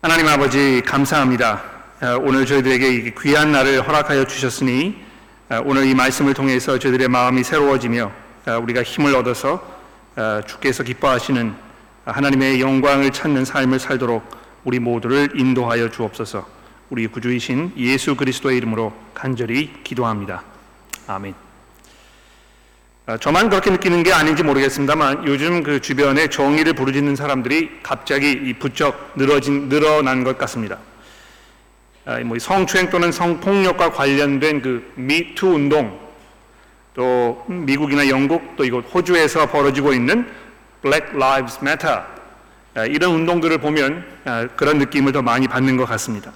하나님 아버지 감사합니다. 어, 오늘 저희들에게 이 귀한 날을 허락하여 주셨으니 어, 오늘 이 말씀을 통해서 저희들의 마음이 새로워지며 어, 우리가 힘을 얻어서 어, 주께서 기뻐하시는 하나님의 영광을 찾는 삶을 살도록 우리 모두를 인도하여 주옵소서. 우리 구주이신 예수 그리스도의 이름으로 간절히 기도합니다. 아멘. 어, 저만 그렇게 느끼는 게 아닌지 모르겠습니다만 요즘 그 주변에 정의를 부르짖는 사람들이 갑자기 이 부쩍 늘어진 늘어난 것 같습니다. 아, 뭐 성추행 또는 성폭력과 관련된 그 미투 운동, 또 미국이나 영국 또 이곳 호주에서 벌어지고 있는 Black Lives Matter 아, 이런 운동들을 보면 아, 그런 느낌을 더 많이 받는 것 같습니다.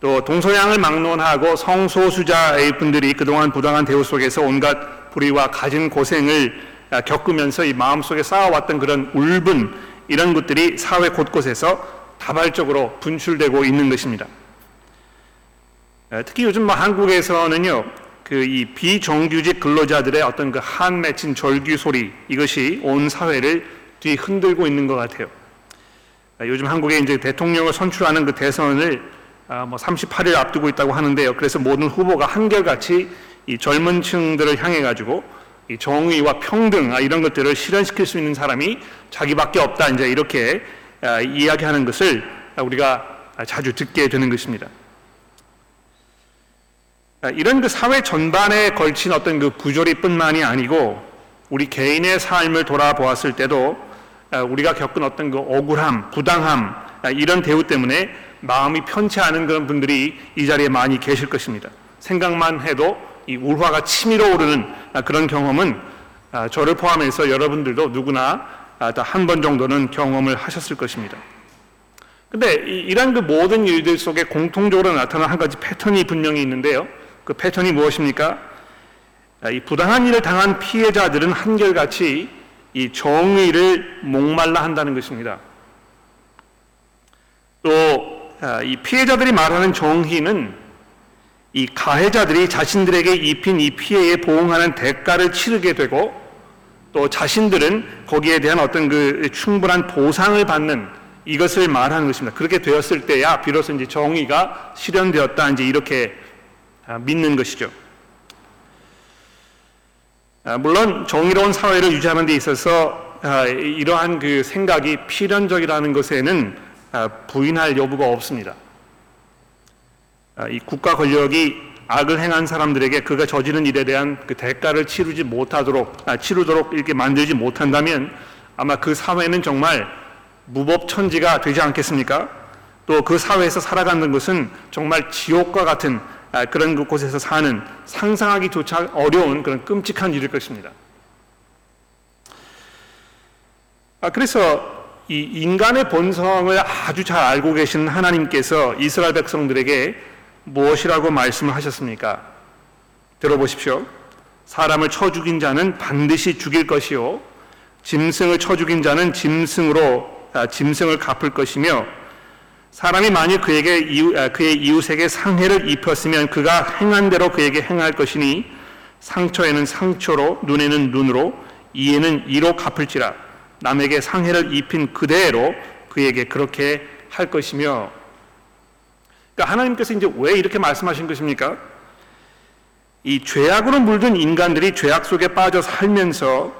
또 동서양을 막론하고 성소수자의 분들이 그동안 부당한 대우 속에서 온갖 불의와 가진 고생을 아, 겪으면서 이 마음속에 쌓아왔던 그런 울분 이런 것들이 사회 곳곳에서 다발적으로 분출되고 있는 것입니다. 아, 특히 요즘 뭐 한국에서는요, 그 이 비정규직 근로자들의 어떤 그 한 맺힌 절규 소리 이것이 온 사회를 뒤흔들고 있는 것 같아요. 아, 요즘 한국에 이제 대통령을 선출하는 그 대선을 아, 뭐 38일 앞두고 있다고 하는데요. 그래서 모든 후보가 한결같이 이 젊은 층들을 향해 가지고 이 정의와 평등 아, 이런 것들을 실현시킬 수 있는 사람이 자기밖에 없다 이제 이렇게 아, 이야기하는 것을 우리가 자주 듣게 되는 것입니다. 아, 이런 그 사회 전반에 걸친 어떤 그 부조리뿐만이 아니고 우리 개인의 삶을 돌아보았을 때도 아, 우리가 겪은 어떤 그 억울함, 부당함 아, 이런 대우 때문에 마음이 편치 않은 그런 분들이 이 자리에 많이 계실 것입니다. 생각만 해도 이 울화가 치밀어 오르는 그런 경험은 저를 포함해서 여러분들도 누구나 다 한 번 정도는 경험을 하셨을 것입니다. 근데 이런 그 모든 일들 속에 공통적으로 나타나는 한 가지 패턴이 분명히 있는데요. 그 패턴이 무엇입니까? 이 부당한 일을 당한 피해자들은 한결같이 이 정의를 목말라 한다는 것입니다. 또 이 피해자들이 말하는 정의는 이 가해자들이 자신들에게 입힌 이 피해에 보응하는 대가를 치르게 되고 또 자신들은 거기에 대한 어떤 그 충분한 보상을 받는 이것을 말하는 것입니다. 그렇게 되었을 때야 비로소 이제 정의가 실현되었다 이제 이렇게 믿는 것이죠. 물론 정의로운 사회를 유지하는 데 있어서 이러한 그 생각이 필연적이라는 것에는 부인할 여부가 없습니다. 이 국가 권력이 악을 행한 사람들에게 그가 저지른 일에 대한 그 대가를 치르지 못하도록 치르도록 이렇게 만들지 못한다면 아마 그 사회는 정말 무법천지가 되지 않겠습니까? 또 그 사회에서 살아가는 것은 정말 지옥과 같은 그런 곳에서 사는 상상하기조차 어려운 그런 끔찍한 일일 것입니다. 그래서 이 인간의 본성을 아주 잘 알고 계신 하나님께서 이스라엘 백성들에게 무엇이라고 말씀을 하셨습니까? 들어보십시오. 사람을 쳐 죽인 자는 반드시 죽일 것이요. 짐승을 쳐 죽인 자는 짐승으로 아, 짐승을 갚을 것이며 사람이 만일 그에게 이웃, 아, 그의 이웃에게 상해를 입혔으면 그가 행한 대로 그에게 행할 것이니 상처에는 상처로 눈에는 눈으로 이에는 이로 갚을지라 남에게 상해를 입힌 그대로 그에게 그렇게 할 것이며 그러니까 하나님께서 이제 왜 이렇게 말씀하신 것입니까? 이 죄악으로 물든 인간들이 죄악 속에 빠져 살면서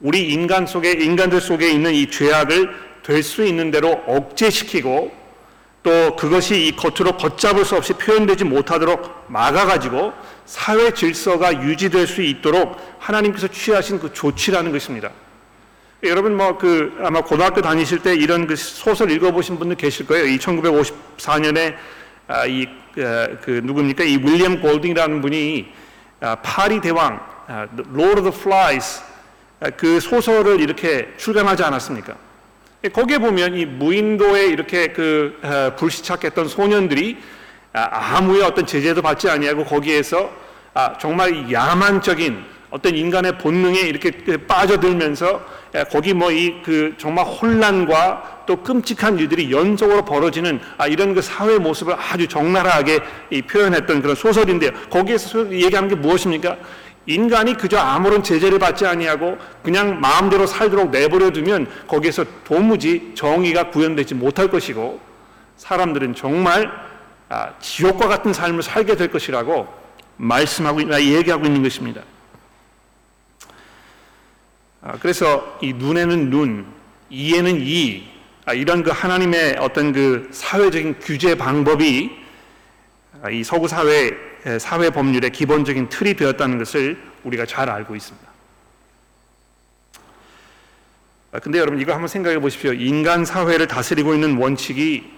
우리 인간 속에 인간들 속에 있는 이 죄악을 될 수 있는 대로 억제시키고 또 그것이 이 겉으로 걷잡을 수 없이 표현되지 못하도록 막아가지고 사회 질서가 유지될 수 있도록 하나님께서 취하신 그 조치라는 것입니다. 여러분 뭐 그 아마 고등학교 다니실 때 이런 그 소설 읽어보신 분들 계실 거예요. 이 1954년에 아, 이그 그 누굽니까 이 윌리엄 골딩이라는 분이 아, 파리 대왕 아, Lord of the Flies 아, 그 소설을 이렇게 출간하지 않았습니까? 거기에 보면 이 무인도에 이렇게 그 어, 불시착했던 소년들이 아, 아무의 어떤 제재도 받지 아니하고 거기에서 아, 정말 야만적인 어떤 인간의 본능에 이렇게 빠져들면서 거기 뭐 이 그 정말 혼란과 또 끔찍한 일들이 연속으로 벌어지는 아, 이런 그 사회 모습을 아주 적나라하게 표현했던 그런 소설인데요. 거기에서 얘기하는 게 무엇입니까? 인간이 그저 아무런 제재를 받지 아니하고 그냥 마음대로 살도록 내버려 두면 거기에서 도무지 정의가 구현되지 못할 것이고 사람들은 정말 아, 지옥과 같은 삶을 살게 될 것이라고 말씀하고 아, 얘기하고 있는 것입니다. 아, 그래서 이 눈에는 눈, 이에는 이 이런 그 하나님의 어떤 그 사회적인 규제 방법이 이 서구 사회 사회 법률의 기본적인 틀이 되었다는 것을 우리가 잘 알고 있습니다. 근데 여러분 이거 한번 생각해 보십시오. 인간 사회를 다스리고 있는 원칙이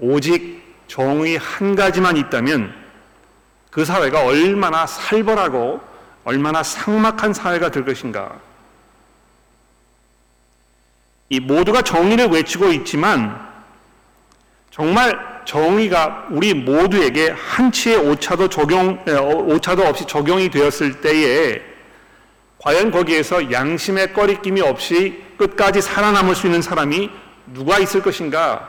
오직 정의 한 가지만 있다면 그 사회가 얼마나 살벌하고 얼마나 삭막한 사회가 될 것인가. 이 모두가 정의를 외치고 있지만 정말 정의가 우리 모두에게 한치의 오차도 적용 오차도 없이 적용이 되었을 때에 과연 거기에서 양심의 꺼리낌이 없이 끝까지 살아남을 수 있는 사람이 누가 있을 것인가?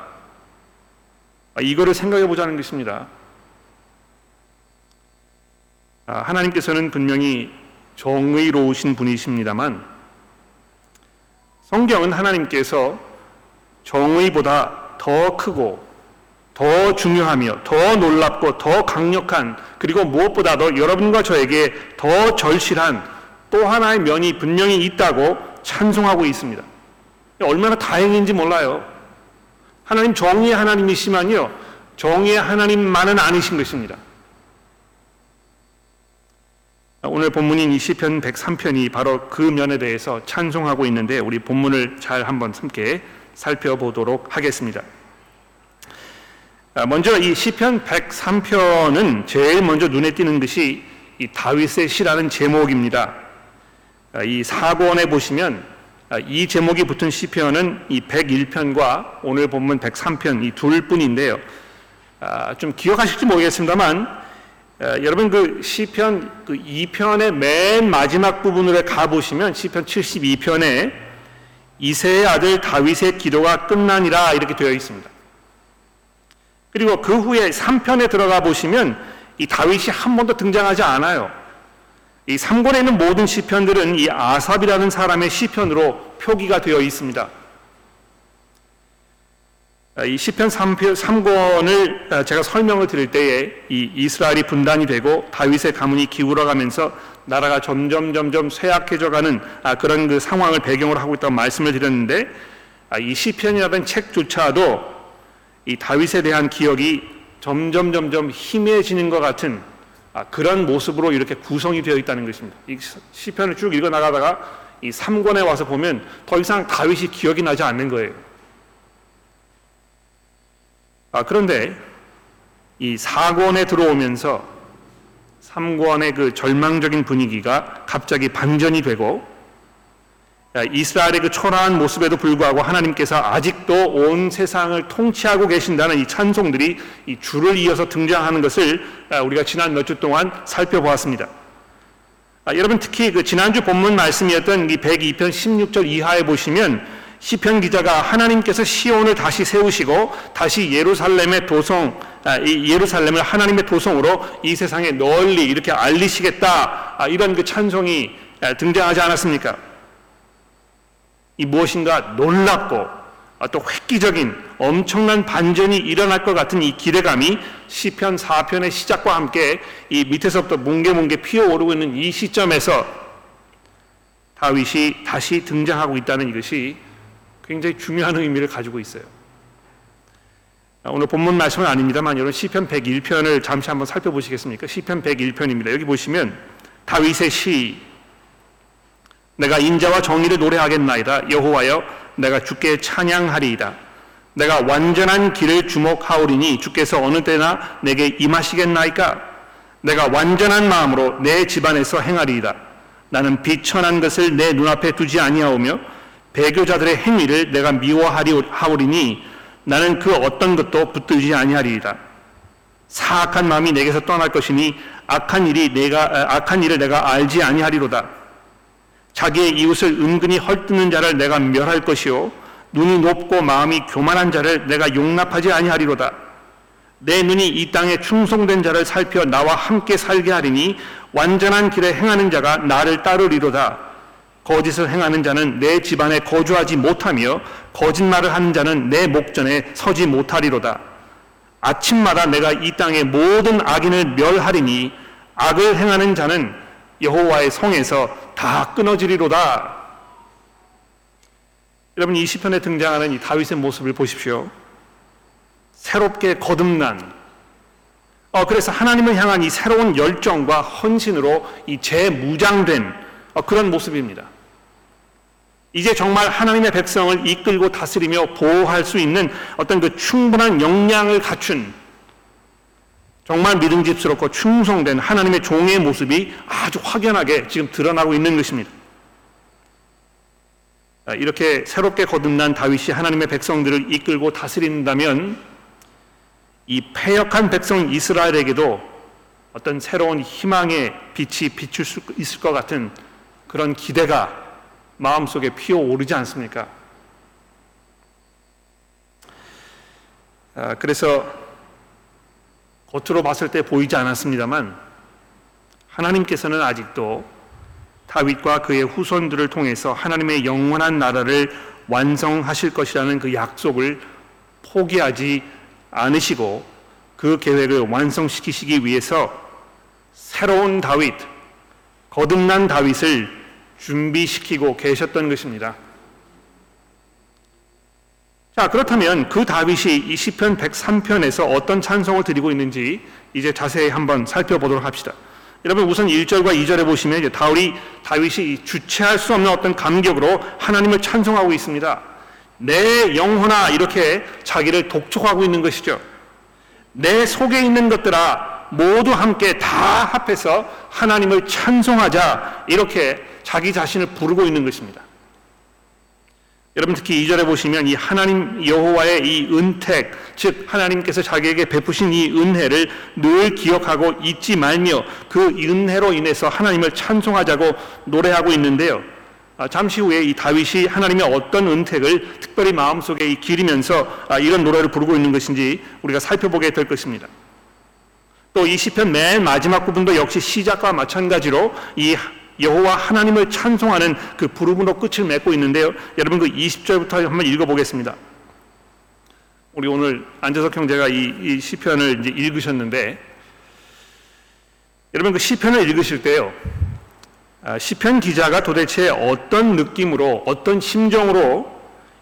아, 이거를 생각해 보자는 것입니다. 아, 하나님께서는 분명히 정의로우신 분이십니다만 성경은 하나님께서 정의보다 더 크고 더 중요하며 더 놀랍고 더 강력한 그리고 무엇보다도 여러분과 저에게 더 절실한 또 하나의 면이 분명히 있다고 찬송하고 있습니다. 얼마나 다행인지 몰라요. 하나님 정의의 하나님이시만요. 정의의 하나님만은 아니신 것입니다. 오늘 본문인 이 시편 103편이 바로 그 면에 대해서 찬송하고 있는데 우리 본문을 잘 한번 함께 살펴보도록 하겠습니다. 먼저 이 시편 103편은 제일 먼저 눈에 띄는 것이 이 다윗의 시라는 제목입니다. 이 사권에 보시면 이 제목이 붙은 시편은 이 101편과 오늘 본문 103편 이 둘 뿐인데요. 좀 기억하실지 모르겠습니다만 여러분 그 시편 그 2편의 맨 마지막 부분으로 가 보시면 시편 72편에 이세의 아들 다윗의 기도가 끝나니라 이렇게 되어 있습니다. 그리고 그 후에 3편에 들어가 보시면 이 다윗이 한 번도 등장하지 않아요. 이 3권에 있는 모든 시편들은 이 아삽이라는 사람의 시편으로 표기가 되어 있습니다. 이 시편 3권을 제가 설명을 드릴 때에 이 이스라엘이 분단이 되고 다윗의 가문이 기울어가면서 나라가 점점 점점 쇠약해져가는 아, 그런 그 상황을 배경으로 하고 있다고 말씀을 드렸는데 아, 이 시편이라는 책조차도 이 다윗에 대한 기억이 점점 점점 희미해지는 것 같은 아, 그런 모습으로 이렇게 구성이 되어 있다는 것입니다. 이 시편을 쭉 읽어 나가다가 이 3권에 와서 보면 더 이상 다윗이 기억이 나지 않는 거예요. 아, 그런데 이 4권에 들어오면서 3권의 그 절망적인 분위기가 갑자기 반전이 되고 이스라엘의 그 초라한 모습에도 불구하고 하나님께서 아직도 온 세상을 통치하고 계신다는 이 찬송들이 이 줄을 이어서 등장하는 것을 아, 우리가 지난 몇 주 동안 살펴보았습니다. 아, 여러분 특히 그 지난주 본문 말씀이었던 이 102편 16절 이하에 보시면 시편 기자가 하나님께서 시온을 다시 세우시고 다시 예루살렘의 도성 아, 예루살렘을 하나님의 도성으로 이 세상에 널리 이렇게 알리시겠다 이런 그 찬송이 등장하지 않았습니까? 이 무엇인가 놀랍고 또 획기적인 엄청난 반전이 일어날 것 같은 이 기대감이 시편 4편의 시작과 함께 이 밑에서부터 뭉게뭉게 피어오르고 있는 이 시점에서 다윗이 다시 등장하고 있다는 이것이 굉장히 중요한 의미를 가지고 있어요. 오늘 본문 말씀은 아닙니다만 여러분 시편 101편을 잠시 한번 살펴보시겠습니까? 시편 101편입니다. 여기 보시면 다윗의 시 내가 인자와 정의를 노래하겠나이다. 여호와여, 내가 주께 찬양하리이다. 내가 완전한 길을 주목하오리니 주께서 어느 때나 내게 임하시겠나이까? 내가 완전한 마음으로 내 집안에서 행하리이다. 나는 비천한 것을 내 눈앞에 두지 아니하오며 배교자들의 행위를 내가 미워하리니 나는 그 어떤 것도 붙들지 아니하리이다. 사악한 마음이 내게서 떠날 것이니 악한 일이 내가 악한 일을 내가 알지 아니하리로다. 자기의 이웃을 은근히 헐뜯는 자를 내가 멸할 것이요 눈이 높고 마음이 교만한 자를 내가 용납하지 아니하리로다. 내 눈이 이 땅에 충성된 자를 살펴 나와 함께 살게 하리니 완전한 길에 행하는 자가 나를 따르리로다. 거짓을 행하는 자는 내 집안에 거주하지 못하며 거짓말을 하는 자는 내 목전에 서지 못하리로다. 아침마다 내가 이 땅의 모든 악인을 멸하리니 악을 행하는 자는 여호와의 성에서 다 끊어지리로다. 여러분 이 시편에 등장하는 이 다윗의 모습을 보십시오. 새롭게 거듭난 어, 그래서 하나님을 향한 이 새로운 열정과 헌신으로 이 재무장된 어, 그런 모습입니다. 이제 정말 하나님의 백성을 이끌고 다스리며 보호할 수 있는 어떤 그 충분한 역량을 갖춘 정말 믿음직스럽고 충성된 하나님의 종의 모습이 아주 확연하게 지금 드러나고 있는 것입니다. 아, 이렇게 새롭게 거듭난 다윗이 하나님의 백성들을 이끌고 다스린다면 이 패역한 백성 이스라엘에게도 어떤 새로운 희망의 빛이 비출 수 있을 것 같은 그런 기대가 마음속에 피어오르지 않습니까? 아, 그래서 겉으로 봤을 때 보이지 않았습니다만 하나님께서는 아직도 다윗과 그의 후손들을 통해서 하나님의 영원한 나라를 완성하실 것이라는 그 약속을 포기하지 않으시고 그 계획을 완성시키시기 위해서 새로운 다윗, 거듭난 다윗을 준비시키고 계셨던 것입니다. 자, 그렇다면 그 다윗이 이 시편 103편에서 어떤 찬송을 드리고 있는지 이제 자세히 한번 살펴보도록 합시다. 여러분 우선 1절과 2절에 보시면 이제 다윗이 다윗이 주체할 수 없는 어떤 감격으로 하나님을 찬송하고 있습니다. 내 영혼아 이렇게 자기를 독촉하고 있는 것이죠. 내 속에 있는 것들아 모두 함께 다 합해서 하나님을 찬송하자 이렇게 자기 자신을 부르고 있는 것입니다. 여러분 특히 2절에 보시면 이 하나님 여호와의 이 은택 즉 하나님께서 자기에게 베푸신 이 은혜를 늘 기억하고 잊지 말며 그 은혜로 인해서 하나님을 찬송하자고 노래하고 있는데요. 아, 잠시 후에 이 다윗이 하나님의 어떤 은택을 특별히 마음속에 기리면서 아, 이런 노래를 부르고 있는 것인지 우리가 살펴보게 될 것입니다. 또 이 시편 맨 마지막 부분도 역시 시작과 마찬가지로 이 여호와 하나님을 찬송하는 그 부름으로 끝을 맺고 있는데요. 여러분 그 20절부터 한번 읽어보겠습니다. 우리 오늘 안재석 형제가 이, 이 시편을 이제 읽으셨는데 여러분 그 시편을 읽으실 때요. 아, 시편 기자가 도대체 어떤 느낌으로 어떤 심정으로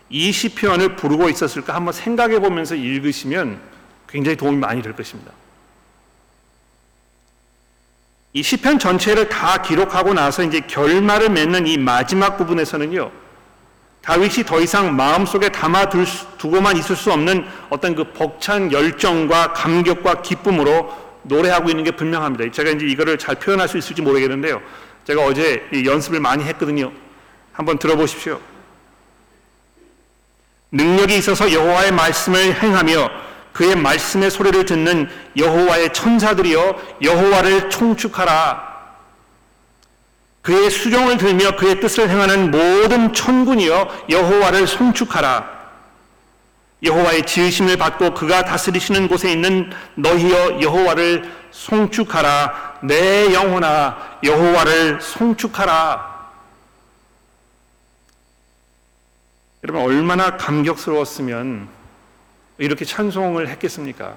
이 시편을 부르고 있었을까 한번 생각해 보면서 읽으시면 굉장히 도움이 많이 될 것입니다. 이 시편 전체를 다 기록하고 나서 이제 결말을 맺는 이 마지막 부분에서는요. 다윗이 더 이상 마음속에 담아 두고만 있을 수 없는 어떤 그 벅찬 열정과 감격과 기쁨으로 노래하고 있는 게 분명합니다. 제가 이제 이거를 잘 표현할 수 있을지 모르겠는데요. 제가 어제 연습을 많이 했거든요. 한번 들어보십시오. 능력이 있어서 여호와의 말씀을 행하며 그의 말씀의 소리를 듣는 여호와의 천사들이여 여호와를 총축하라. 그의 수종을 들며 그의 뜻을 행하는 모든 천군이여 여호와를 송축하라. 여호와의 지으심을 받고 그가 다스리시는 곳에 있는 너희여 여호와를 송축하라. 내 영혼아 여호와를 송축하라. 여러분 얼마나 감격스러웠으면 이렇게 찬송을 했겠습니까?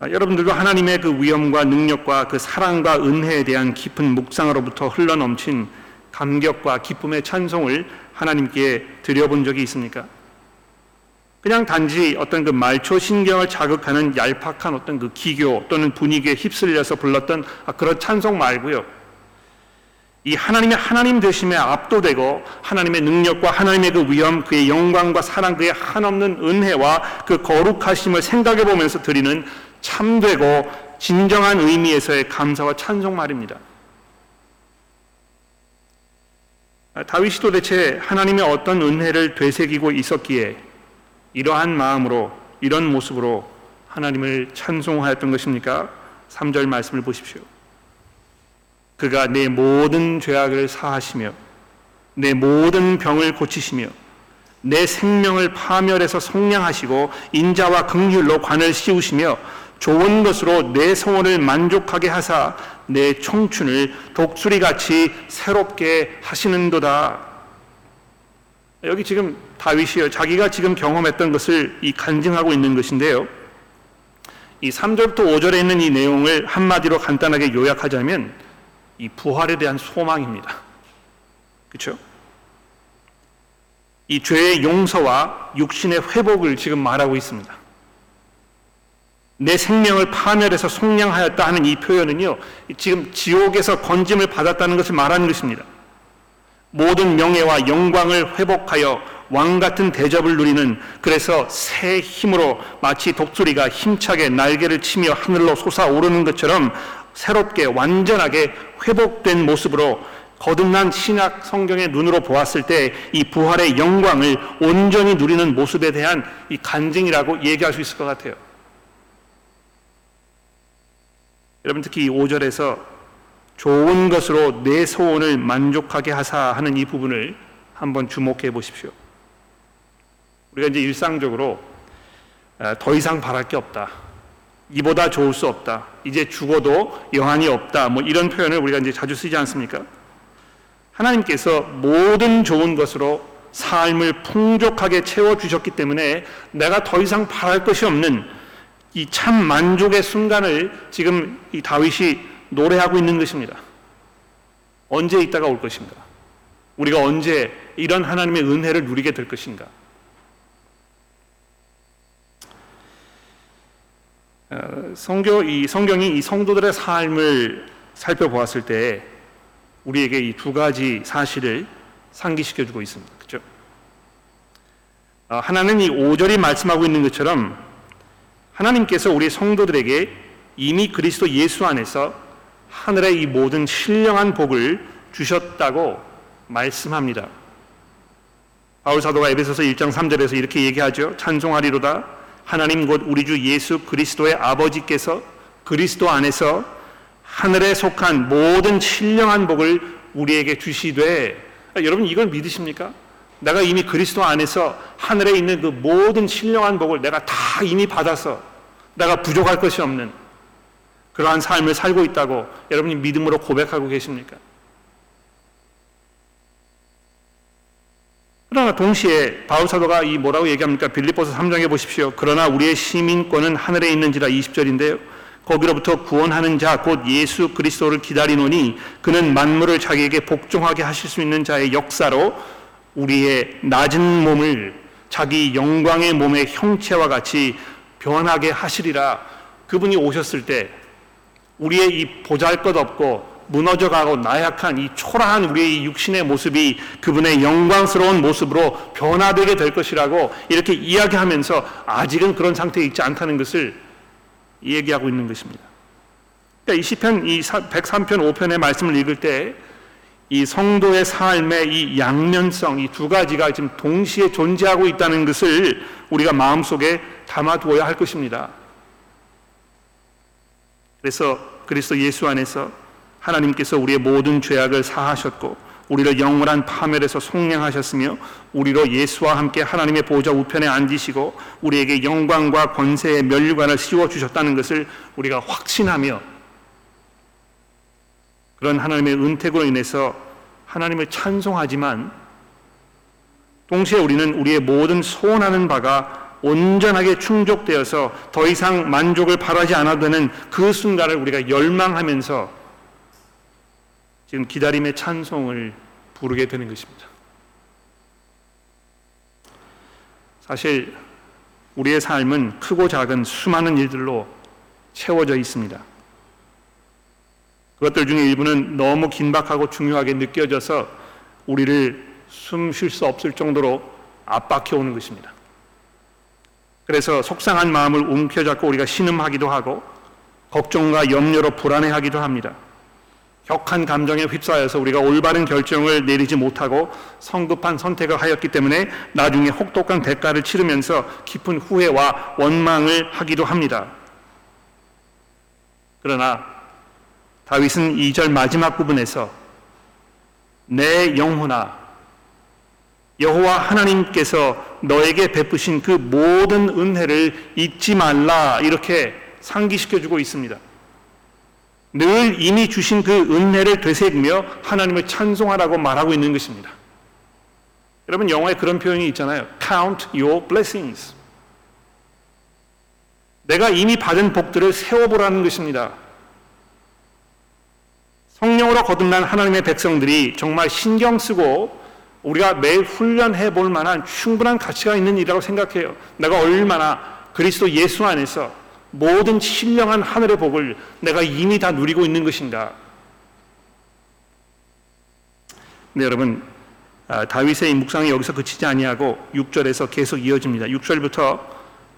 아, 여러분들도 하나님의 그 위엄과 능력과 그 사랑과 은혜에 대한 깊은 묵상으로부터 흘러넘친 감격과 기쁨의 찬송을 하나님께 드려본 적이 있습니까? 그냥 단지 어떤 그 말초 신경을 자극하는 얄팍한 어떤 그 기교 또는 분위기에 휩쓸려서 불렀던 아, 그런 찬송 말고요. 이 하나님의 하나님 되심에 압도되고 하나님의 능력과 하나님의 그 위엄, 그의 영광과 사랑, 그의 한없는 은혜와 그 거룩하심을 생각해 보면서 드리는 참되고 진정한 의미에서의 감사와 찬송 말입니다. 다윗이 도대체 하나님의 어떤 은혜를 되새기고 있었기에 이러한 마음으로 이런 모습으로 하나님을 찬송하였던 것입니까? 3절 말씀을 보십시오. 그가 내 모든 죄악을 사하시며 내 모든 병을 고치시며 내 생명을 파멸해서 성량하시고 인자와 긍휼로 관을 씌우시며 좋은 것으로 내 성원을 만족하게 하사 내 청춘을 독수리 같이 새롭게 하시는도다. 여기 지금 다윗이요. 자기가 지금 경험했던 것을 이 간증하고 있는 것인데요. 이 3절부터 5절에 있는 이 내용을 한마디로 간단하게 요약하자면 이 부활에 대한 소망입니다. 그렇죠? 이 죄의 용서와 육신의 회복을 지금 말하고 있습니다. 내 생명을 파멸해서 속량하였다 하는 이 표현은요, 지금 지옥에서 건짐을 받았다는 것을 말하는 것입니다. 모든 명예와 영광을 회복하여 왕 같은 대접을 누리는 그래서 새 힘으로 마치 독수리가 힘차게 날개를 치며 하늘로 솟아오르는 것처럼 새롭게 완전하게 회복된 모습으로 거듭난 신약 성경의 눈으로 보았을 때 이 부활의 영광을 온전히 누리는 모습에 대한 이 간증이라고 얘기할 수 있을 것 같아요. 여러분 특히 이 5절에서 좋은 것으로 내 소원을 만족하게 하사 하는 이 부분을 한번 주목해 보십시오. 우리가 이제 일상적으로 아, 더 이상 바랄 게 없다. 이보다 좋을 수 없다. 이제 죽어도 여한이 없다. 뭐 이런 표현을 우리가 이제 자주 쓰지 않습니까? 하나님께서 모든 좋은 것으로 삶을 풍족하게 채워 주셨기 때문에 내가 더 이상 바랄 것이 없는 이 참 만족의 순간을 지금 이 다윗이 노래하고 있는 것입니다. 언제 있다가 올 것인가? 우리가 언제 이런 하나님의 은혜를 누리게 될 것인가? 성교 이 성경이 이 성도들의 삶을 살펴보았을 때 우리에게 이 두 가지 사실을 상기시켜 주고 있습니다. 그렇죠? 하나는 이 5절이 말씀하고 있는 것처럼 하나님께서 우리 성도들에게 이미 그리스도 예수 안에서 하늘의 이 모든 신령한 복을 주셨다고 말씀합니다. 바울 사도가 에베소서 1장 3절에서 이렇게 얘기하죠. 찬송하리로다 하나님 곧 우리 주 예수 그리스도의 아버지께서 그리스도 안에서 하늘에 속한 모든 신령한 복을 우리에게 주시되 아, 여러분 이걸 믿으십니까? 내가 이미 그리스도 안에서 하늘에 있는 그 모든 신령한 복을 내가 다 이미 받아서 내가 부족할 것이 없는 그러한 삶을 살고 있다고 여러분이 믿음으로 고백하고 계십니까? 그러나 동시에 바울 사도가 이 뭐라고 얘기합니까? 빌립보서 3장에 보십시오. 그러나 우리의 시민권은 하늘에 있는지라 20절인데요. 거기로부터 구원하는 자 곧 예수 그리스도를 기다리노니 그는 만물을 자기에게 복종하게 하실 수 있는 자의 역사로 우리의 낮은 몸을 자기 영광의 몸의 형체와 같이 변하게 하시리라. 그분이 오셨을 때 우리의 이 보잘것없고 무너져가고 나약한 이 초라한 우리의 육신의 모습이 그분의 영광스러운 모습으로 변화되게 될 것이라고 이렇게 이야기하면서 아직은 그런 상태에 있지 않다는 것을 얘기하고 있는 것입니다. 그러니까 이 시편 이 103편 5편의 말씀을 읽을 때 이 성도의 삶의 이 양면성 이 두 가지가 지금 동시에 존재하고 있다는 것을 우리가 마음속에 담아두어야 할 것입니다. 그래서 그리스도 예수 안에서 하나님께서 우리의 모든 죄악을 사하셨고 우리를 영원한 파멸에서 속량하셨으며 우리로 예수와 함께 하나님의 보좌 우편에 앉으시고 우리에게 영광과 권세의 멸류관을 씌워 주셨다는 것을 우리가 확신하며 그런 하나님의 은택으로 인해서 하나님을 찬송하지만 동시에 우리는 우리의 모든 소원하는 바가 온전하게 충족되어서 더 이상 만족을 바라지 않아도 되는 그 순간을 우리가 열망하면서 지금 기다림의 찬송을 부르게 되는 것입니다. 사실 우리의 삶은 크고 작은 수많은 일들로 채워져 있습니다. 그것들 중에 일부는 너무 긴박하고 중요하게 느껴져서 우리를 숨 쉴 수 없을 정도로 압박해 오는 것입니다. 그래서 속상한 마음을 움켜잡고 우리가 신음하기도 하고 걱정과 염려로 불안해하기도 합니다. 격한 감정에 휩싸여서 우리가 올바른 결정을 내리지 못하고 성급한 선택을 하였기 때문에 나중에 혹독한 대가를 치르면서 깊은 후회와 원망을 하기도 합니다. 그러나 다윗은 2절 마지막 부분에서 내 영혼아 여호와 하나님께서 너에게 베푸신 그 모든 은혜를 잊지 말라 이렇게 상기시켜 주고 있습니다. 늘 이미 주신 그 은혜를 되새기며 하나님을 찬송하라고 말하고 있는 것입니다. 여러분 영어에 그런 표현이 있잖아요. Count your blessings. 내가 이미 받은 복들을 세워보라는 것입니다. 성령으로 거듭난 하나님의 백성들이 정말 신경 쓰고 우리가 매일 훈련해 볼 만한 충분한 가치가 있는 일이라고 생각해요. 내가 얼마나 그리스도 예수 안에서 모든 신령한 하늘의 복을 내가 이미 다 누리고 있는 것인가. 네, 여러분, 아, 다윗의 이 묵상이 여기서 그치지 아니하고 6절에서 계속 이어집니다. 6절부터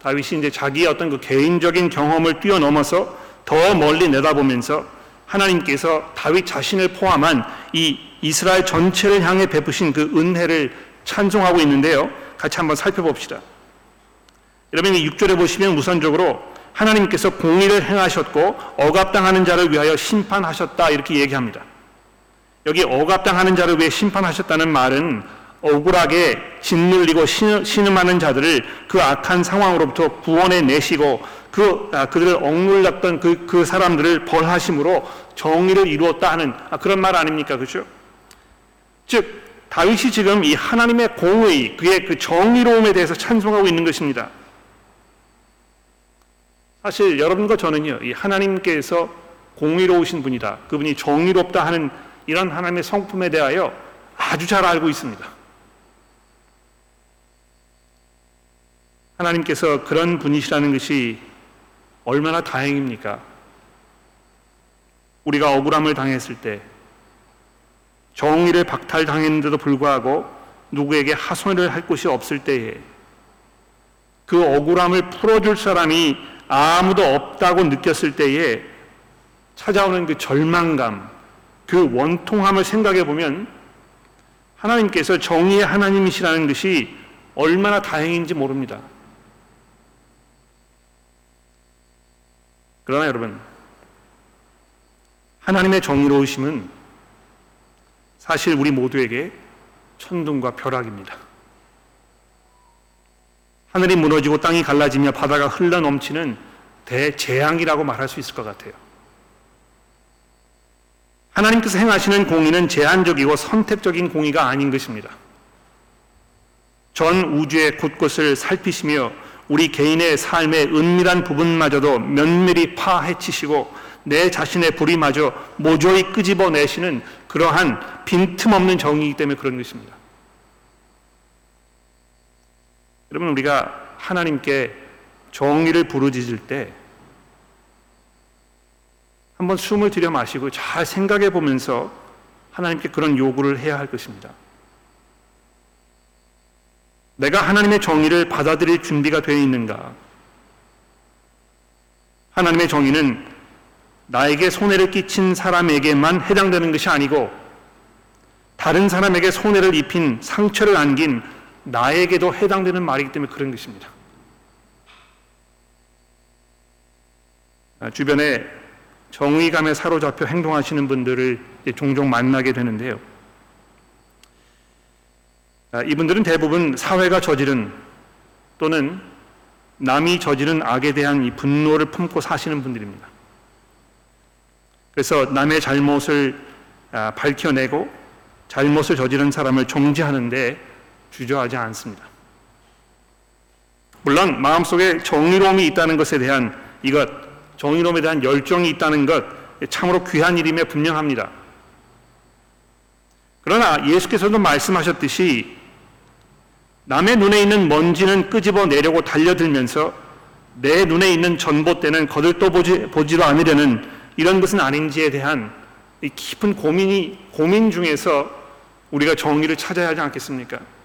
다윗이 이제 자기의 어떤 그 개인적인 경험을 뛰어넘어서 더 멀리 내다보면서 하나님께서 다윗 자신을 포함한 이 이스라엘 전체를 향해 베푸신 그 은혜를 찬송하고 있는데요. 같이 한번 살펴봅시다. 여러분 이 6절에 보시면 우선적으로 하나님께서 공의를 행하셨고 억압당하는 자를 위하여 심판하셨다 이렇게 얘기합니다. 여기 억압당하는 자를 위해 심판하셨다는 말은 억울하게 짓눌리고 신음하는 자들을 그 악한 상황으로부터 구원해 내시고 그 아, 그들을 억눌렸던 그, 그 사람들을 벌하심으로 정의를 이루었다 하는 아, 그런 말 아닙니까, 그렇죠? 즉 다윗이 지금 이 하나님의 공의, 그의 그 정의로움에 대해서 찬송하고 있는 것입니다. 사실 여러분과 저는요, 이 하나님께서 공의로우신 분이다, 그분이 정의롭다 하는 이런 하나님의 성품에 대하여 아주 잘 알고 있습니다. 하나님께서 그런 분이시라는 것이 얼마나 다행입니까? 우리가 억울함을 당했을 때, 정의를 박탈당했는데도 불구하고 누구에게 하소연을 할 곳이 없을 때에 그 억울함을 풀어줄 사람이 아무도 없다고 느꼈을 때에 찾아오는 그 절망감, 그 원통함을 생각해 보면 하나님께서 정의의 하나님이시라는 것이 얼마나 다행인지 모릅니다. 그러나 여러분, 하나님의 정의로우심은 사실 우리 모두에게 천둥과 벼락입니다. 하늘이 무너지고 땅이 갈라지며 바다가 흘러 넘치는 대재앙이라고 말할 수 있을 것 같아요. 하나님께서 행하시는 공의는 제한적이고 선택적인 공의가 아닌 것입니다. 전 우주의 곳곳을 살피시며 우리 개인의 삶의 은밀한 부분마저도 면밀히 파헤치시고 내 자신의 불이마저 모조리 끄집어내시는 그러한 빈틈없는 정의이기 때문에 그런 것입니다. 여러분 우리가 하나님께 정의를 부르짖을 때 한번 숨을 들여 마시고 잘 생각해 보면서 하나님께 그런 요구를 해야 할 것입니다. 내가 하나님의 정의를 받아들일 준비가 되어 있는가? 하나님의 정의는 나에게 손해를 끼친 사람에게만 해당되는 것이 아니고 다른 사람에게 손해를 입힌 상처를 안긴 나에게도 해당되는 말이기 때문에 그런 것입니다. 아, 주변에 정의감에 사로잡혀 행동하시는 분들을 종종 만나게 되는데요. 아, 이분들은 대부분 사회가 저지른 또는 남이 저지른 악에 대한 이 분노를 품고 사시는 분들입니다. 그래서 남의 잘못을 아, 밝혀내고 잘못을 저지른 사람을 정지하는데 주저하지 않습니다. 물론 마음속에 정의로움이 있다는 것에 대한 이것, 정의로움에 대한 열정이 있다는 것 참으로 귀한 일임에 분명합니다. 그러나 예수께서도 말씀하셨듯이 남의 눈에 있는 먼지는 끄집어 내려고 달려들면서 내 눈에 있는 전봇대는 거들떠 보지, 보지도 않으려는 이런 것은 아닌지에 대한 깊은 고민이 고민 중에서 우리가 정의를 찾아야 하지 않겠습니까?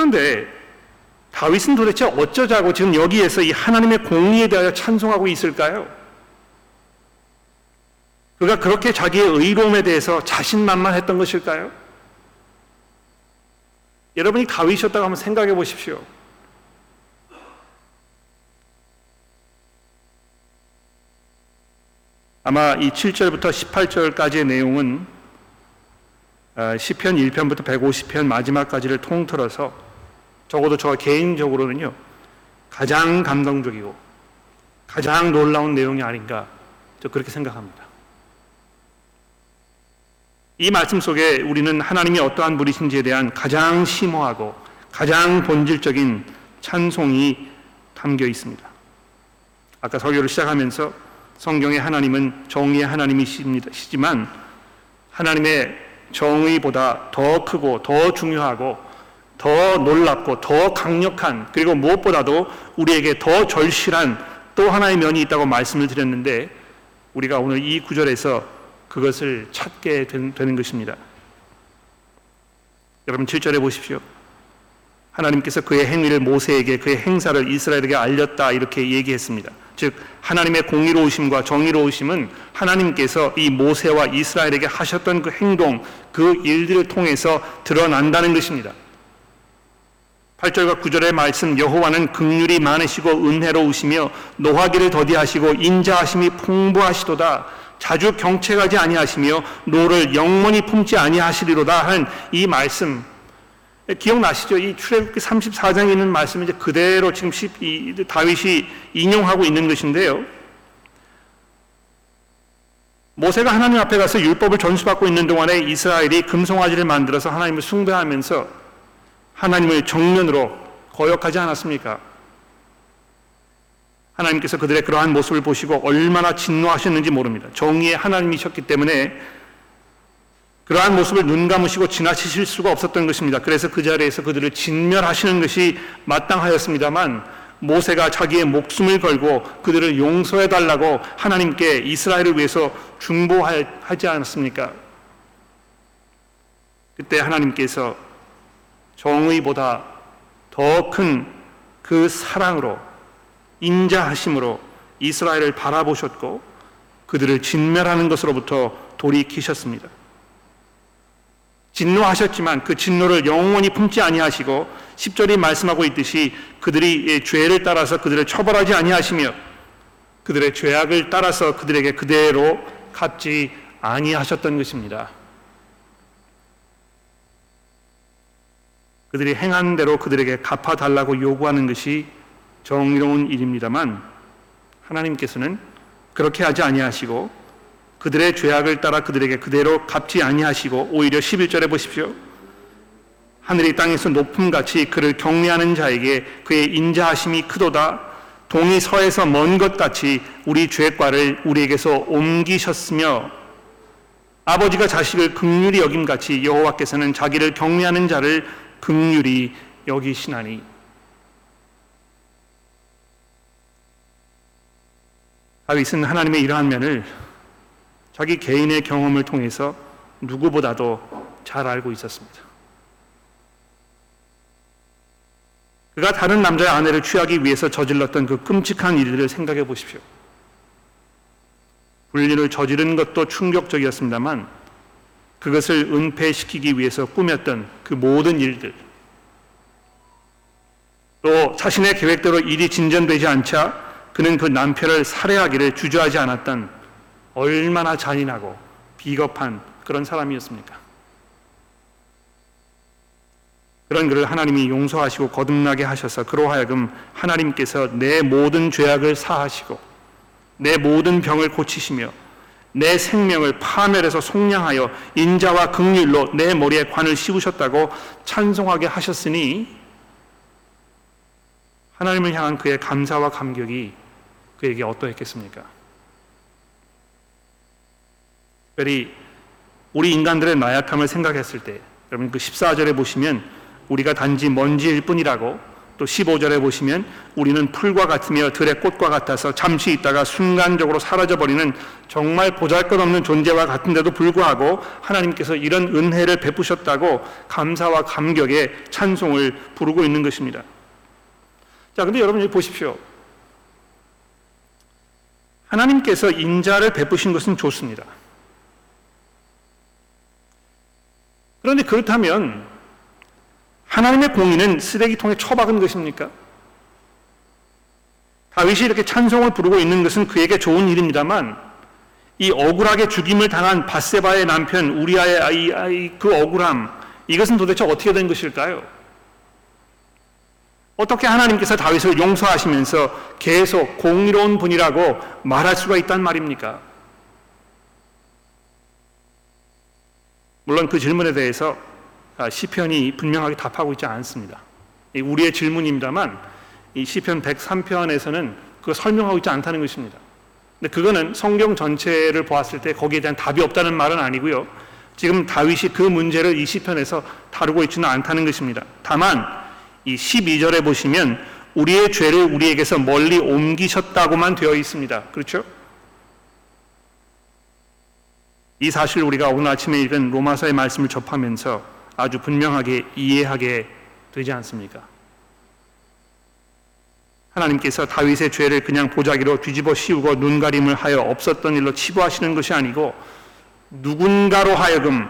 그런데 다윗은 도대체 어쩌자고 지금 여기에서 이 하나님의 공의에 대하여 찬송하고 있을까요? 그가 그렇게 자기의 의로움에 대해서 자신만만했던 것일까요? 여러분이 다윗이었다고 한번 생각해 보십시오. 아마 이 7절부터 18절까지의 내용은 아, 시편 1편부터 150편 마지막까지를 통틀어서 적어도 저 개인적으로는요 가장 감동적이고 가장 놀라운 내용이 아닌가 저 그렇게 생각합니다. 이 말씀 속에 우리는 하나님이 어떠한 분이신지에 대한 가장 심오하고 가장 본질적인 찬송이 담겨 있습니다. 아까 설교를 시작하면서 성경의 하나님은 정의의 하나님이시지만 하나님의 정의보다 더 크고 더 중요하고 더 놀랍고 더 강력한 그리고 무엇보다도 우리에게 더 절실한 또 하나의 면이 있다고 말씀을 드렸는데 우리가 오늘 이 구절에서 그것을 찾게 되는 것입니다. 여러분 7절에 보십시오. 하나님께서 그의 행위를 모세에게 그의 행사를 이스라엘에게 알렸다 이렇게 얘기했습니다. 즉 하나님의 공의로우심과 정의로우심은 하나님께서 이 모세와 이스라엘에게 하셨던 그 행동, 그 일들을 통해서 드러난다는 것입니다. 8절과 9절의 말씀 여호와는 극률이 많으시고 은혜로우시며 노하기를 더디하시고 인자하심이 풍부하시도다 자주 경책하지 아니하시며 노를 영원히 품지 아니하시리로다 하는 이 말씀 기억나시죠? 이 출애굽기 34장에 있는 말씀 이제 그대로 지금 다윗이 인용하고 있는 것인데요. 모세가 하나님 앞에 가서 율법을 전수받고 있는 동안에 이스라엘이 금송아지를 만들어서 하나님을 숭배하면서 하나님을 정면으로 거역하지 않았습니까? 하나님께서 그들의 그러한 모습을 보시고 얼마나 진노하셨는지 모릅니다. 정의의 하나님이셨기 때문에 그러한 모습을 눈 감으시고 지나치실 수가 없었던 것입니다. 그래서 그 자리에서 그들을 진멸하시는 것이 마땅하였습니다만 모세가 자기의 목숨을 걸고 그들을 용서해 달라고 하나님께 이스라엘을 위해서 중보하지 않았습니까? 그때 하나님께서 정의보다 더 큰 그 사랑으로 인자하심으로 이스라엘을 바라보셨고 그들을 진멸하는 것으로부터 돌이키셨습니다. 진노하셨지만 그 진노를 영원히 품지 아니하시고 10절이 말씀하고 있듯이 그들이 죄를 따라서 그들을 처벌하지 아니하시며 그들의 죄악을 따라서 그들에게 그대로 갚지 아니하셨던 것입니다. 그들이 행한 대로 그들에게 갚아달라고 요구하는 것이 정의로운 일입니다만 하나님께서는 그렇게 하지 아니하시고 그들의 죄악을 따라 그들에게 그대로 갚지 아니하시고 오히려 11절에 보십시오. 하늘이 땅에서 높음같이 그를 경외하는 자에게 그의 인자하심이 크도다. 동이 서에서 먼 것 같이 우리 죄과를 우리에게서 옮기셨으며 아버지가 자식을 극률이 여김 같이 여호와께서는 자기를 경외하는 자를 극률이 여기시나니 다윗은 하나님의 이러한 면을 자기 개인의 경험을 통해서 누구보다도 잘 알고 있었습니다. 그가 다른 남자의 아내를 취하기 위해서 저질렀던 그 끔찍한 일들을 생각해 보십시오. 불륜을 저지른 것도 충격적이었습니다만 그것을 은폐시키기 위해서 꾸몄던 그 모든 일들 또 자신의 계획대로 일이 진전되지 않자 그는 그 남편을 살해하기를 주저하지 않았던 얼마나 잔인하고 비겁한 그런 사람이었습니까? 그런 그를 하나님이 용서하시고 거듭나게 하셔서 그로 하여금 하나님께서 내 모든 죄악을 사하시고 내 모든 병을 고치시며 내 생명을 파멸해서 속량하여 인자와 극률로 내 머리에 관을 씌우셨다고 찬송하게 하셨으니 하나님을 향한 그의 감사와 감격이 그에게 어떠했겠습니까? 특별히 우리 인간들의 나약함을 생각했을 때 여러분 그 14절에 보시면 우리가 단지 먼지일 뿐이라고 또 15절에 보시면 우리는 풀과 같으며 들의 꽃과 같아서 잠시 있다가 순간적으로 사라져버리는 정말 보잘것없는 존재와 같은데도 불구하고 하나님께서 이런 은혜를 베푸셨다고 감사와 감격의 찬송을 부르고 있는 것입니다. 자, 근데 여러분 여기 보십시오. 하나님께서 인자를 베푸신 것은 좋습니다. 그런데 그렇다면 하나님의 공의는 쓰레기통에 처박은 것입니까? 다윗이 이렇게 찬송을 부르고 있는 것은 그에게 좋은 일입니다만 이 억울하게 죽임을 당한 바세바의 남편 우리아의 아이, 아이 그 억울함 이것은 도대체 어떻게 된 것일까요? 어떻게 하나님께서 다윗을 용서하시면서 계속 공의로운 분이라고 말할 수가 있단 말입니까? 물론 그 질문에 대해서 아, 시편이 분명하게 답하고 있지 않습니다. 우리의 질문입니다만 이 시편 103편에서는 그 설명하고 있지 않다는 것입니다. 근데 그거는 성경 전체를 보았을 때 거기에 대한 답이 없다는 말은 아니고요. 지금 다윗이 그 문제를 이 시편에서 다루고 있지는 않다는 것입니다. 다만 이 12절에 보시면 우리의 죄를 우리에게서 멀리 옮기셨다고만 되어 있습니다. 그렇죠? 이 사실 우리가 오늘 아침에 읽은 로마서의 말씀을 접하면서 아주 분명하게 이해하게 되지 않습니까? 하나님께서 다윗의 죄를 그냥 보자기로 뒤집어 씌우고 눈가림을 하여 없었던 일로 치부하시는 것이 아니고 누군가로 하여금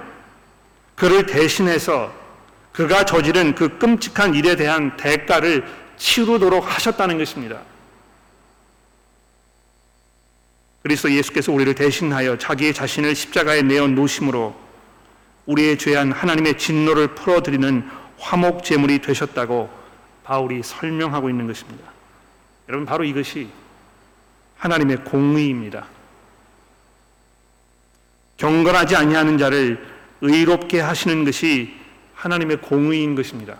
그를 대신해서 그가 저지른 그 끔찍한 일에 대한 대가를 치르도록 하셨다는 것입니다. 그리스도 예수께서 우리를 대신하여 자기의 자신을 십자가에 내어 놓으심으로 우리의 죄한 하나님의 진노를 풀어드리는 화목 제물이 되셨다고 바울이 설명하고 있는 것입니다. 여러분 바로 이것이 하나님의 공의입니다. 경건하지 아니하는 자를 의롭게 하시는 것이 하나님의 공의인 것입니다.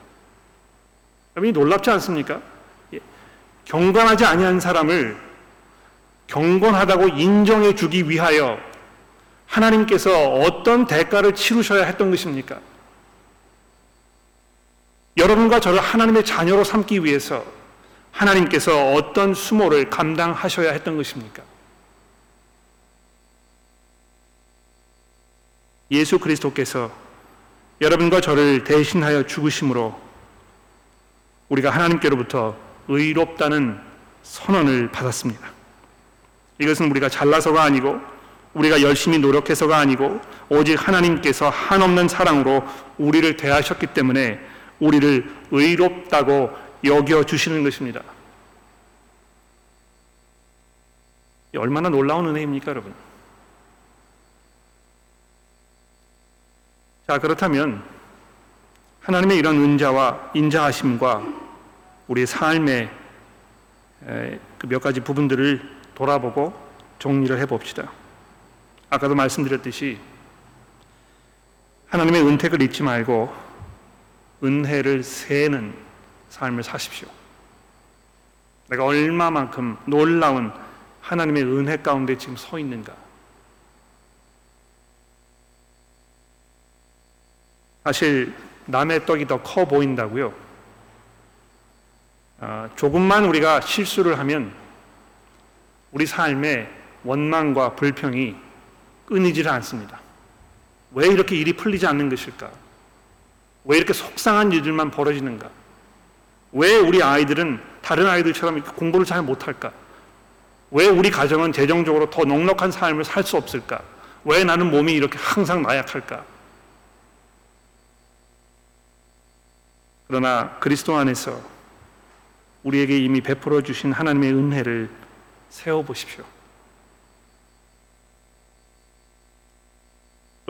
여러분이 놀랍지 않습니까? 예. 경건하지 아니한 사람을 경건하다고 인정해 주기 위하여 하나님께서 어떤 대가를 치르셔야 했던 것입니까? 여러분과 저를 하나님의 자녀로 삼기 위해서 하나님께서 어떤 수모를 감당하셔야 했던 것입니까? 예수 그리스도께서 여러분과 저를 대신하여 죽으심으로 우리가 하나님께로부터 의롭다는 선언을 받았습니다. 이것은 우리가 잘나서가 아니고 우리가 열심히 노력해서가 아니고 오직 하나님께서 한없는 사랑으로 우리를 대하셨기 때문에 우리를 의롭다고 여겨 주시는 것입니다. 얼마나 놀라운 은혜입니까, 여러분? 자, 그렇다면 하나님의 이런 은자와 인자하심과 우리 삶의 그몇 가지 부분들을 돌아보고 정리를 해 봅시다. 아까도 말씀드렸듯이 하나님의 은택을 잊지 말고 은혜를 세는 삶을 사십시오. 내가 얼마만큼 놀라운 하나님의 은혜 가운데 지금 서 있는가. 사실 남의 떡이 더 커 보인다고요. 아, 조금만 우리가 실수를 하면 우리 삶에 원망과 불평이 끊이질 않습니다. 왜 이렇게 일이 풀리지 않는 것일까? 왜 이렇게 속상한 일들만 벌어지는가? 왜 우리 아이들은 다른 아이들처럼 공부를 잘 못할까? 왜 우리 가정은 재정적으로 더 넉넉한 삶을 살 수 없을까? 왜 나는 몸이 이렇게 항상 나약할까? 그러나 그리스도 안에서 우리에게 이미 베풀어 주신 하나님의 은혜를 세워 보십시오.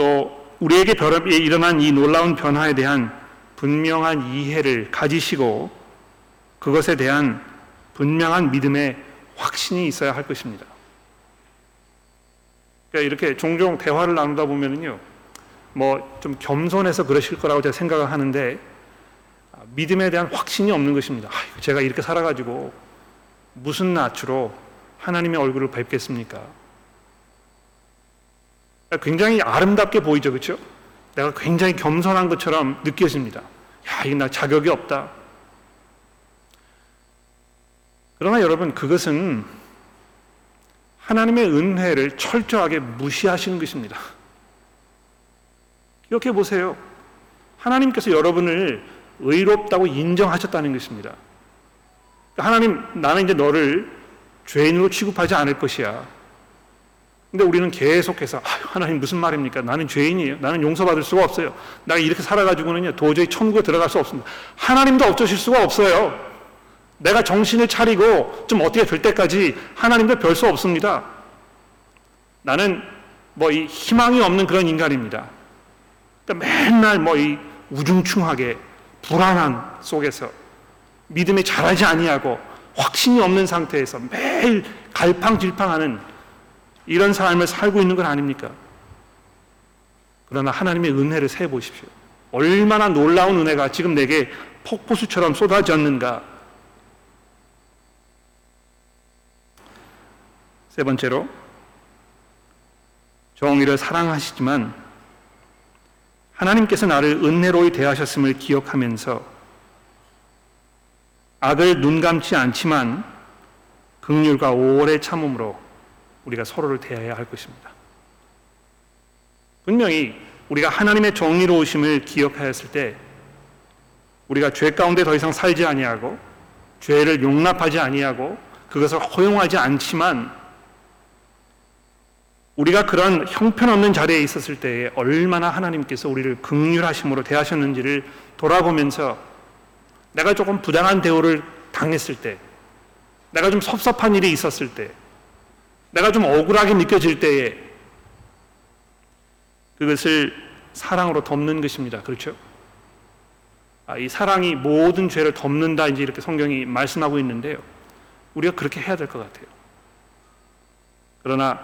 또 우리에게 일어난 이 놀라운 변화에 대한 분명한 이해를 가지시고 그것에 대한 분명한 믿음의 확신이 있어야 할 것입니다. 그러니까 이렇게 종종 대화를 나누다 보면은요, 뭐 좀 겸손해서 그러실 거라고 제가 생각을 하는데 믿음에 대한 확신이 없는 것입니다. 아, 제가 이렇게 살아가지고 무슨 낯으로 하나님의 얼굴을 뵙겠습니까? 굉장히 아름답게 보이죠, 그렇죠? 내가 굉장히 겸손한 것처럼 느껴집니다. 야, 이나 자격이 없다. 그러나 여러분, 그것은 하나님의 은혜를 철저하게 무시하시는 것입니다. 이렇게 보세요. 하나님께서 여러분을 의롭다고 인정하셨다는 것입니다. 하나님, 나는 이제 너를 죄인으로 취급하지 않을 것이야. 근데 우리는 계속해서 하나님 무슨 말입니까? 나는 죄인이에요. 나는 용서받을 수가 없어요. 내가 이렇게 살아가지고는요 도저히 천국에 들어갈 수 없습니다. 하나님도 어쩌실 수가 없어요. 내가 정신을 차리고 좀 어떻게 될 때까지 하나님도 별 수 없습니다. 나는 뭐 이 희망이 없는 그런 인간입니다. 그러니까 맨날 뭐 이 우중충하게 불안한 속에서 믿음이 자라지 아니하고 확신이 없는 상태에서 매일 갈팡질팡하는 이런 삶을 살고 있는 건 아닙니까? 그러나 하나님의 은혜를 세 보십시오. 얼마나 놀라운 은혜가 지금 내게 폭포수처럼 쏟아졌는가. 세 번째로 정의를 사랑하시지만 하나님께서 나를 은혜로이 대하셨음을 기억하면서 악을 눈 감지 않지만 극률과 오래 참음으로 우리가 서로를 대해야 할 것입니다. 분명히 우리가 하나님의 정의로우심을 기억하였을 때 우리가 죄 가운데 더 이상 살지 아니하고 죄를 용납하지 아니하고 그것을 허용하지 않지만 우리가 그런 형편없는 자리에 있었을 때에 얼마나 하나님께서 우리를 극률하심으로 대하셨는지를 돌아보면서 내가 조금 부당한 대우를 당했을 때 내가 좀 섭섭한 일이 있었을 때 내가 좀 억울하게 느껴질 때에 그것을 사랑으로 덮는 것입니다. 그렇죠? 아, 이 사랑이 모든 죄를 덮는다 이제 이렇게 성경이 말씀하고 있는데요. 우리가 그렇게 해야 될 것 같아요. 그러나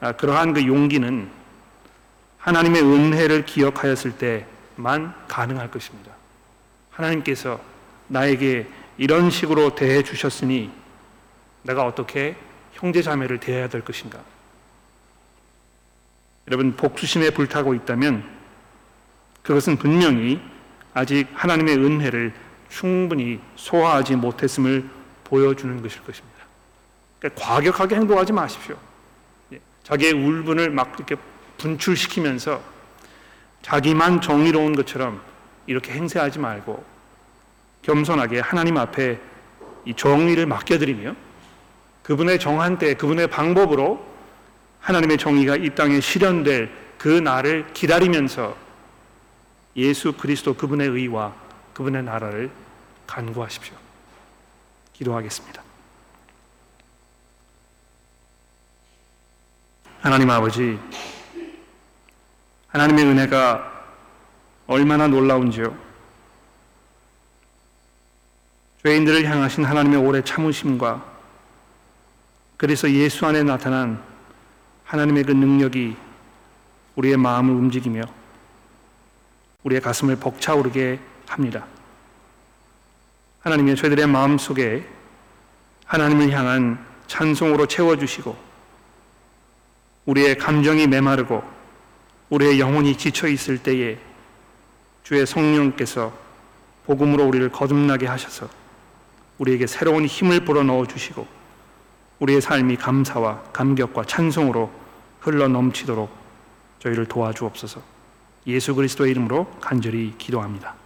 아, 그러한 그 용기는 하나님의 은혜를 기억하였을 때만 가능할 것입니다. 하나님께서 나에게 이런 식으로 대해 주셨으니 내가 어떻게 형제 자매를 대해야 될 것인가? 여러분 복수심에 불타고 있다면 그것은 분명히 아직 하나님의 은혜를 충분히 소화하지 못했음을 보여주는 것일 것입니다. 그러니까 과격하게 행동하지 마십시오. 예, 자기의 울분을 막 이렇게 분출시키면서 자기만 정의로운 것처럼 이렇게 행세하지 말고 겸손하게 하나님 앞에 이 정의를 맡겨드리며 그분의 정한 때 그분의 방법으로 하나님의 정의가 이 땅에 실현될 그 날을 기다리면서 예수 그리스도 그분의 의와 그분의 나라를 간구하십시오. 기도하겠습니다. 하나님 아버지, 하나님의 은혜가 얼마나 놀라운지요. 죄인들을 향하신 하나님의 오래 참으심과 그래서 예수 안에 나타난 하나님의 그 능력이 우리의 마음을 움직이며 우리의 가슴을 벅차오르게 합니다. 하나님의 저희들의 마음 속에 하나님을 향한 찬송으로 채워주시고 우리의 감정이 메마르고 우리의 영혼이 지쳐 있을 때에 주의 성령께서 복음으로 우리를 거듭나게 하셔서 우리에게 새로운 힘을 불어넣어 주시고 우리의 삶이 감사와 감격과 찬송으로 흘러 넘치도록 저희를 도와주옵소서. 예수 그리스도의 이름으로 간절히 기도합니다.